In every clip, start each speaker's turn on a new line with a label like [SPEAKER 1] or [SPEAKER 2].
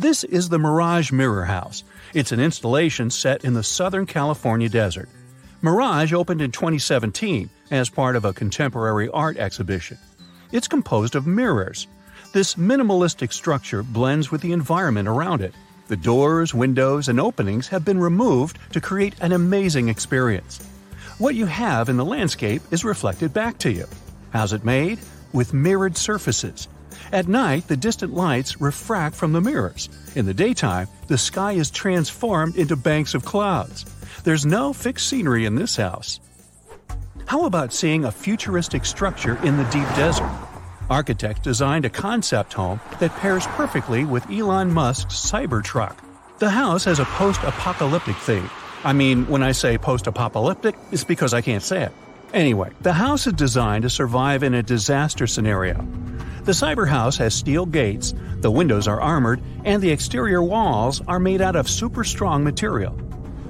[SPEAKER 1] This is the Mirage Mirror House. It's an installation set in the Southern California desert. Mirage opened in 2017 as part of a contemporary art exhibition. It's composed of mirrors. This minimalistic structure blends with the environment around it. The doors, windows, and openings have been removed to create an amazing experience. What you have in the landscape is reflected back to you. How's it made? With mirrored surfaces. At night, the distant lights refract from the mirrors. In the daytime, the sky is transformed into banks of clouds. There's no fixed scenery in this house. How about seeing a futuristic structure in the deep desert? Architects designed a concept home that pairs perfectly with Elon Musk's Cybertruck. The house has a post apocalyptic theme. I mean, when I say post apocalyptic, it's because I can't say it. Anyway, the house is designed to survive in a disaster scenario. The cyber house has steel gates, the windows are armored, and the exterior walls are made out of super strong material.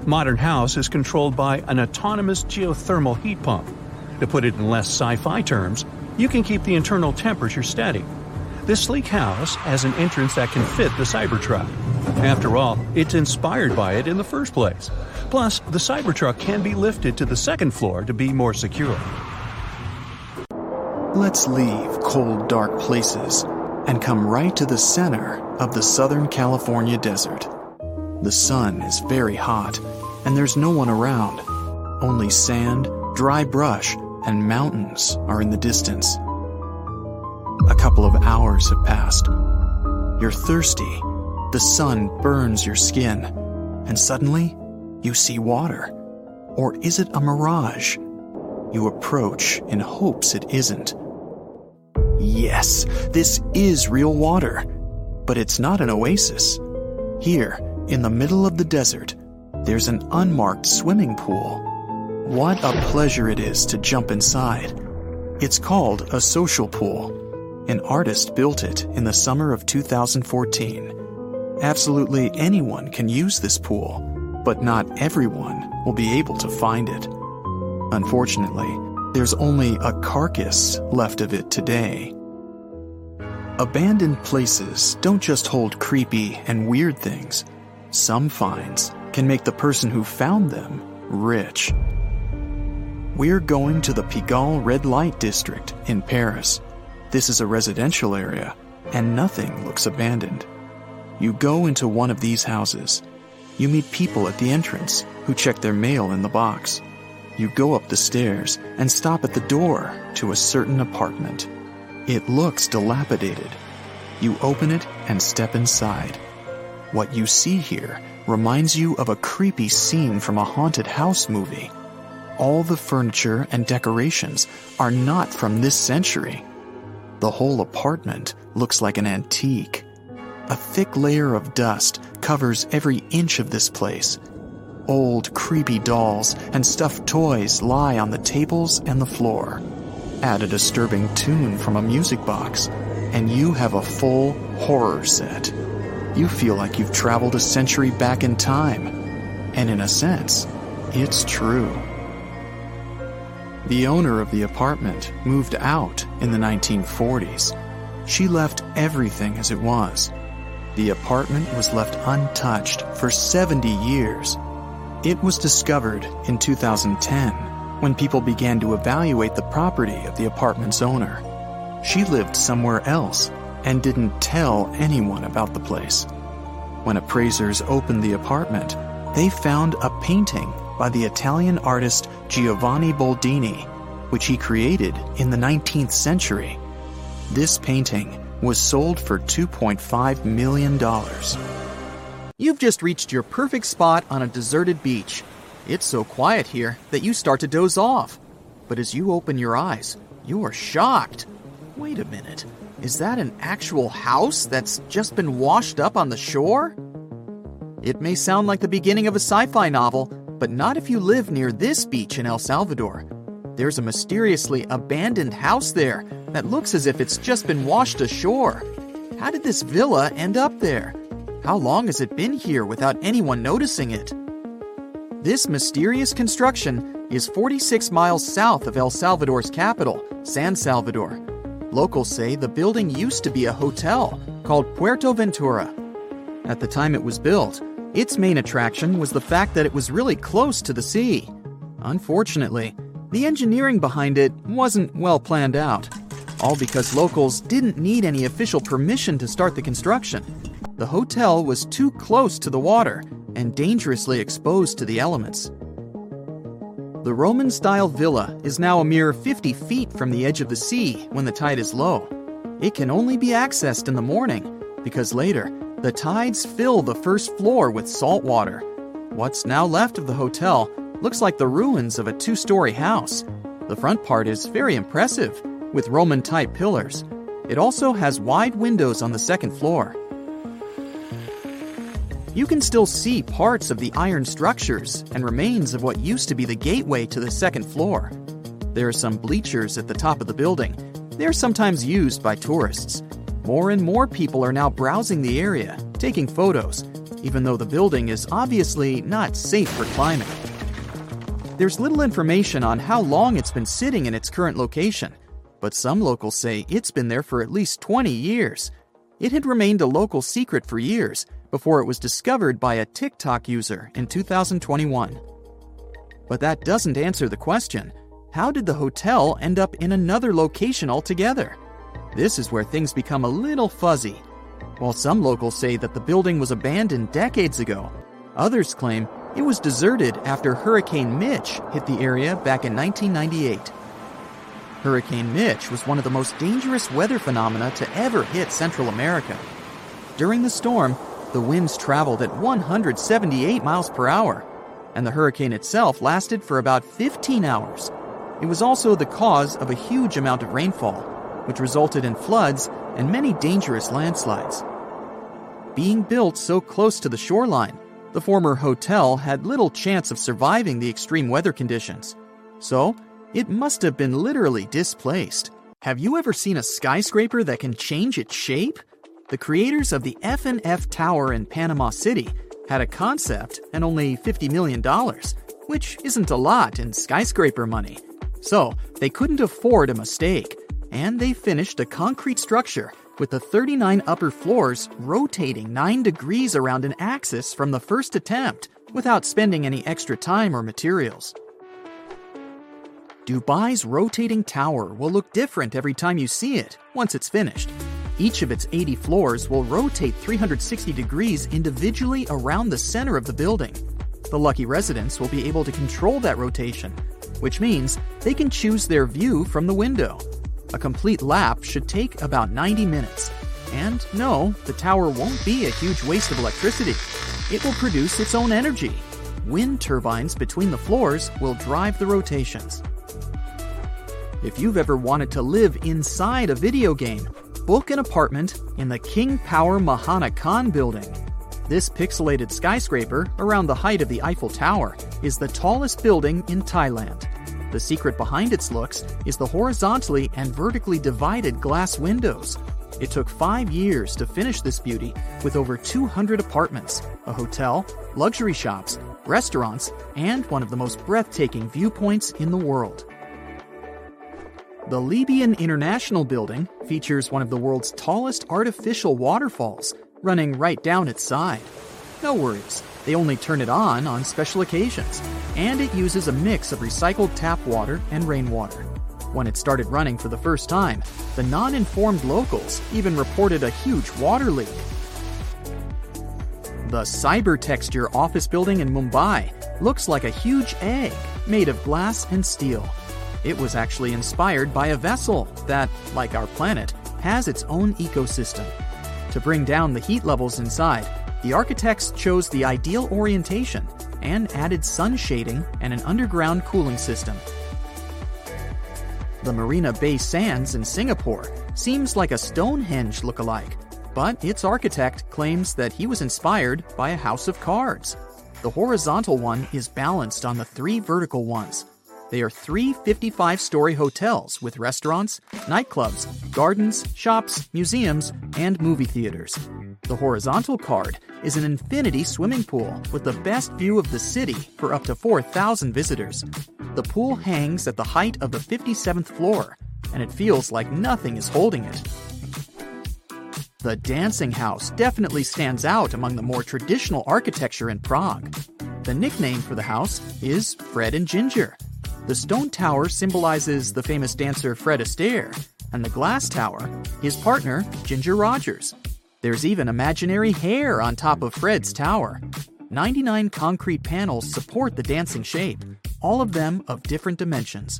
[SPEAKER 1] Modern house is controlled by an autonomous geothermal heat pump. To put it in less sci fi terms, you can keep the internal temperature steady. This sleek house has an entrance that can fit the Cybertruck. After all, it's inspired by it in the first place. Plus, the Cybertruck can be lifted to the second floor to be more secure.
[SPEAKER 2] Let's leave cold, dark places and come right to the center of the Southern California desert. The sun is very hot, and there's no one around. Only sand, dry brush, and mountains are in the distance. A couple of hours have passed. You're thirsty. The sun burns your skin, and suddenly you see water. Or is it a mirage? You approach in hopes it isn't. Yes, this is real water. But it's not an oasis. Here, in the middle of the desert, there's an unmarked swimming pool. What a pleasure it is to jump inside. It's called a social pool. An artist built it in the summer of 2014. Absolutely anyone can use this pool, but not everyone will be able to find it. Unfortunately, there's only a carcass left of it today. Abandoned places don't just hold creepy and weird things. Some finds can make the person who found them rich. We're going to the Pigalle Red Light District in Paris. This is a residential area, and nothing looks abandoned. You go into one of these houses. You meet people at the entrance who check their mail in the box. You go up the stairs and stop at the door to a certain apartment. It looks dilapidated. You open it and step inside. What you see here reminds you of a creepy scene from a haunted house movie. All the furniture and decorations are not from this century. The whole apartment looks like an antique. A thick layer of dust covers every inch of this place. Old, creepy dolls and stuffed toys lie on the tables and the floor. Add a disturbing tune from a music box, and you have a full horror set. You feel like you've traveled a century back in time. And in a sense, it's true. The owner of the apartment moved out in the 1940s. She left everything as it was. The apartment was left untouched for 70 years. It was discovered in 2010 when people began to evaluate the property of the apartment's owner. She lived somewhere else and didn't tell anyone about the place. When appraisers opened the apartment,
[SPEAKER 3] they found a painting by the Italian artist Giovanni Boldini, which he created in the 19th century. This painting was sold for $2.5 million.
[SPEAKER 2] You've just reached your perfect spot on a deserted beach. It's so quiet here that you start to doze off. But as you open your eyes, you are shocked. Wait a minute. Is that an actual house that's just been washed up on the shore? It may sound like the beginning of a sci fi novel, but not if you live near this beach in El Salvador. There's a mysteriously abandoned house there that looks as if it's just been washed ashore. How did this villa end up there? How long has it been here without anyone noticing it? This mysterious construction is 46 miles south of El Salvador's capital, San Salvador. Locals say the building used to be a hotel called Puerto Ventura. At the time it was built, its main attraction was the fact that it was really close to the sea. Unfortunately, the engineering behind it wasn't well planned out, all because locals didn't need any official permission to start the construction. The hotel was too close to the water and dangerously exposed to the elements. The Roman style villa is now a mere 50 feet from the edge of the sea when the tide is low. It can only be accessed in the morning because later, the tides fill the first floor with salt water. What's now left of the hotel looks like the ruins of a two story house. The front part is very impressive, with Roman type pillars. It also has wide windows on the second floor. You can still see parts of the iron structures and remains of what used to be the gateway to the second floor. There are some bleachers at the top of the building. They're sometimes used by tourists. More and more people are now browsing the area, taking photos, even though the building is obviously not safe for climbing. There's little information on how long it's been sitting in its current location, but some locals say it's been there for at least 20 years. It had remained a local secret for years before it was discovered by a TikTok user in 2021. But that doesn't answer the question how did the hotel end up in another location altogether? This is where things become a little fuzzy. While some locals say that the building was abandoned decades ago, others claim it was deserted after Hurricane Mitch hit the area back in 1998. Hurricane Mitch was one of the most dangerous weather phenomena to ever hit Central America. During the storm, the winds traveled at 178 miles per hour, and the hurricane itself lasted for about 15 hours. It was also the cause of a huge amount of rainfall, which resulted in floods and many dangerous landslides. Being built so close to the shoreline, the former hotel had little chance of surviving the extreme weather conditions. So, it must have been literally displaced. Have you ever seen a skyscraper that can change its shape? The creators of the F&F Tower in Panama City had a concept and only $50 million, which isn't a lot in skyscraper money. So, they couldn't afford a mistake, and they finished a concrete structure with the 39 upper floors rotating 9 degrees around an axis from the first attempt without spending any extra time or materials. Dubai's rotating tower will look different every time you see it once it's finished. Each of its 80 floors will rotate 360 degrees individually around the center of the building. The lucky residents will be able to control that rotation, which means they can choose their view from the window. A complete lap should take about 90 minutes. And no, the tower won't be a huge waste of electricity. It will produce its own energy. Wind turbines between the floors will drive the rotations. If you've ever wanted to live inside a video game, book an apartment in the King Power MahaNakhon building. This pixelated skyscraper, around the height of the Eiffel Tower, is the tallest building in Thailand. The secret behind its looks is the horizontally and vertically divided glass windows. It took five years to finish this beauty with over 200 apartments, a hotel, luxury shops, restaurants, and one of the most breathtaking viewpoints in the world. The Liebian International Building features one of the world's tallest artificial waterfalls, running right down its side. No worries, they only turn it on on special occasions, and it uses a mix of recycled tap water and rainwater. When it started running for the first time, the non informed locals even reported a huge water leak. The Cybertecture office building in Mumbai looks like a huge egg made of glass and steel. It was actually inspired by a vessel that, like our planet, has its own ecosystem. To bring down the heat levels inside, the architects chose the ideal orientation and added sun shading and an underground cooling system. The Marina Bay Sands in Singapore seems like a Stonehenge look-alike, but its architect claims that he was inspired by a house of cards. The horizontal one is balanced on the three vertical ones. They are three 55 story hotels with restaurants, nightclubs, gardens, shops, museums, and movie theaters. The horizontal card is an infinity swimming pool with the best view of the city for up to 4,000 visitors. The pool hangs at the height of the 57th floor, and it feels like nothing is holding it. The dancing house definitely stands out among the more traditional architecture in Prague. The nickname for the house is Fred and Ginger. The stone tower symbolizes the famous dancer Fred Astaire, and the glass tower, his partner, Ginger Rogers. There's even imaginary hair on top of Fred's tower. 99 concrete panels support the dancing shape, all of them of different dimensions.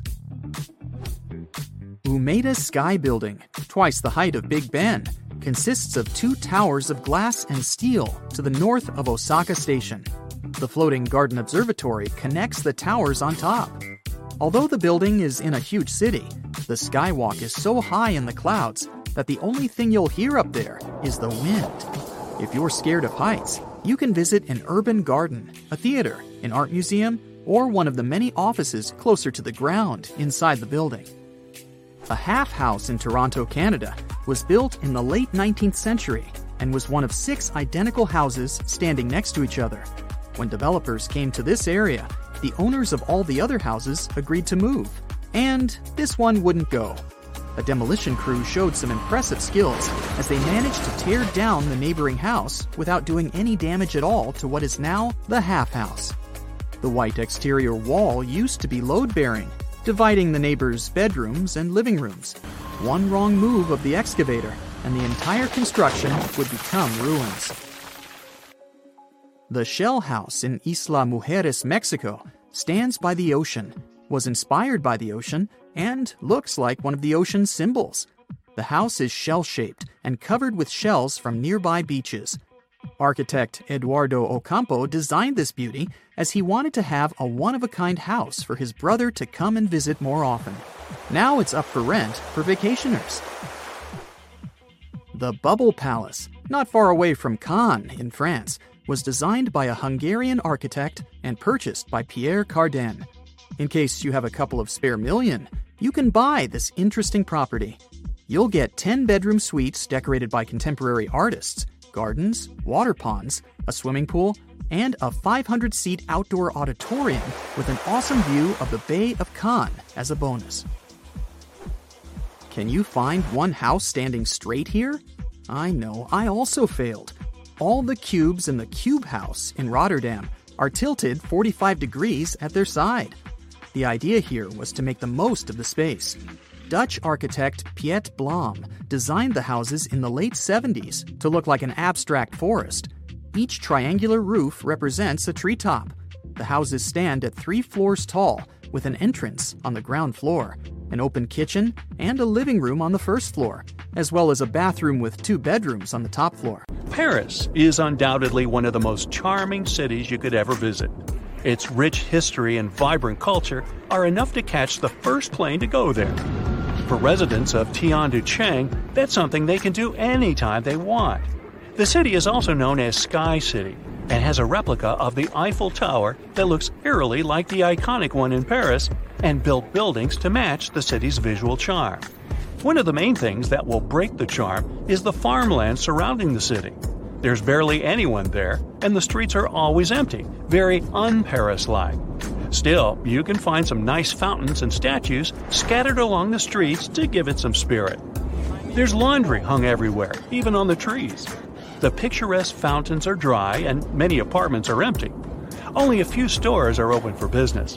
[SPEAKER 2] Umeda Sky Building, twice the height of Big Ben, consists of two towers of glass and steel to the north of Osaka Station. The floating garden observatory connects the towers on top. Although the building is in a huge city, the skywalk is so high in the clouds that the only thing you'll hear up there is the wind. If you're scared of heights, you can visit an urban garden, a theater, an art museum, or one of the many offices closer to the ground inside the building. A half house in Toronto, Canada, was built in the late 19th century and was one of six identical houses standing next to each other. When developers came to this area, the owners of all the other houses agreed to move, and this one wouldn't go. A demolition crew showed some impressive skills as they managed to tear down the neighboring house without doing any damage at all to what is now the half house. The white exterior wall used to be load bearing, dividing the neighbors' bedrooms and living rooms. One wrong move of the excavator, and the entire construction would become ruins. The shell house in Isla Mujeres, Mexico, stands by the ocean, was inspired by the ocean, and looks like one of the ocean's symbols. The house is shell shaped and covered with shells from nearby beaches. Architect Eduardo Ocampo designed this beauty as he wanted to have a one of a kind house for his brother to come and visit more often. Now it's up for rent for vacationers. The Bubble Palace, not far away from Cannes in France, was designed by a Hungarian architect and purchased by Pierre Cardin. In case you have a couple of spare million, you can buy this interesting property. You'll get 10 bedroom suites decorated by contemporary artists, gardens, water ponds, a swimming pool, and a 500 seat outdoor auditorium with an awesome view of the Bay of Cannes as a bonus. Can you find one house standing straight here? I know, I also failed. All the cubes in the Cube House in Rotterdam are tilted 45 degrees at their side. The idea here was to make the most of the space. Dutch architect Piet Blom designed the houses in the late 70s to look like an abstract forest. Each triangular roof represents a treetop. The houses stand at three floors tall, with an entrance on the ground floor, an open kitchen, and a living room on the first floor, as well as a bathroom with two bedrooms on the top floor.
[SPEAKER 1] Paris is undoubtedly one of the most charming cities you could ever visit. Its rich history and vibrant culture are enough to catch the first plane to go there. For residents of Tianducheng, that's something they can do anytime they want. The city is also known as Sky City and has a replica of the Eiffel Tower that looks eerily like the iconic one in Paris and built buildings to match the city's visual charm. One of the main things that will break the charm is the farmland surrounding the city. There's barely anyone there, and the streets are always empty, very un Paris like. Still, you can find some nice fountains and statues scattered along the streets to give it some spirit. There's laundry hung everywhere, even on the trees. The picturesque fountains are dry and many apartments are empty. Only a few stores are open for business.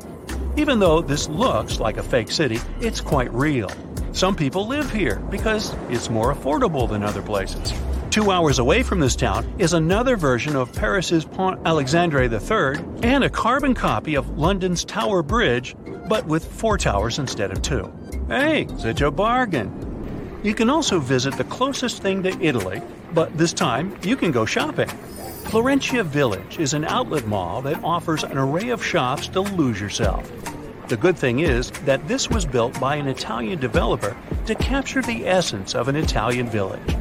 [SPEAKER 1] Even though this looks like a fake city, it's quite real. Some people live here because it's more affordable than other places. Two hours away from this town is another version of Paris's Pont Alexandre III and a carbon copy of London's Tower Bridge, but with four towers instead of two. Hey, such a bargain! You can also visit the closest thing to Italy, but this time you can go shopping. Florentia Village is an outlet mall that offers an array of shops to lose yourself. The good thing is that this was built by an Italian developer to capture the essence of an Italian village.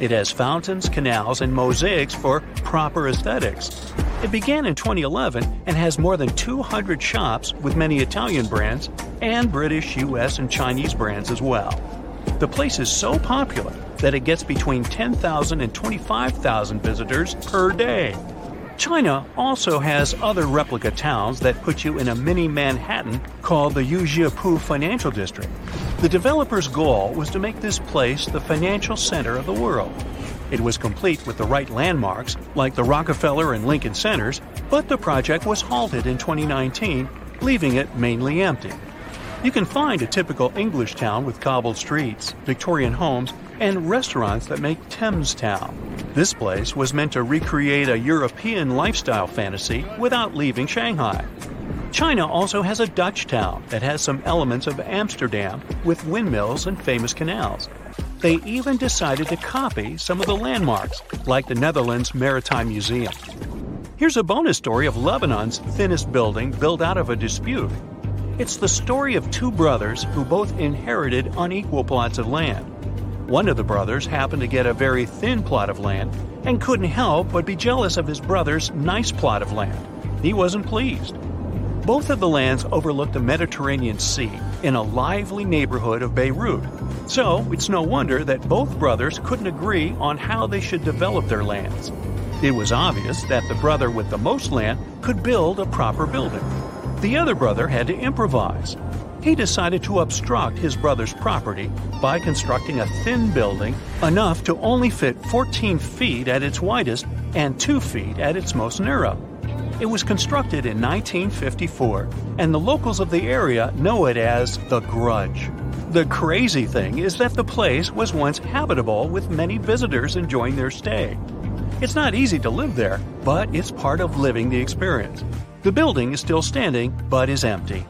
[SPEAKER 1] It has fountains, canals, and mosaics for proper aesthetics. It began in 2011 and has more than 200 shops with many Italian brands and British, US, and Chinese brands as well. The place is so popular that it gets between 10,000 and 25,000 visitors per day. China also has other replica towns that put you in a mini Manhattan called the Yujiapu Financial District. The developer's goal was to make this place the financial center of the world. It was complete with the right landmarks, like the Rockefeller and Lincoln Centers, but the project was halted in 2019, leaving it mainly empty. You can find a typical English town with cobbled streets, Victorian homes, and restaurants that make Thames Town. This place was meant to recreate a European lifestyle fantasy without leaving Shanghai. China also has a Dutch town that has some elements of Amsterdam with windmills and famous canals. They even decided to copy some of the landmarks, like the Netherlands Maritime Museum. Here's a bonus story of Lebanon's thinnest building built out of a dispute. It's the story of two brothers who both inherited unequal plots of land. One of the brothers happened to get a very thin plot of land and couldn't help but be jealous of his brother's nice plot of land. He wasn't pleased. Both of the lands overlook the Mediterranean Sea in a lively neighborhood of Beirut. So it's no wonder that both brothers couldn't agree on how they should develop their lands. It was obvious that the brother with the most land could build a proper building. The other brother had to improvise. He decided to obstruct his brother's property by constructing a thin building enough to only fit 14 feet at its widest and 2 feet at its most narrow. It was constructed in 1954, and the locals of the area know it as the Grudge. The crazy thing is that the place was once habitable with many visitors enjoying their stay. It's not easy to live there, but it's part of living the experience. The building is still standing, but is empty.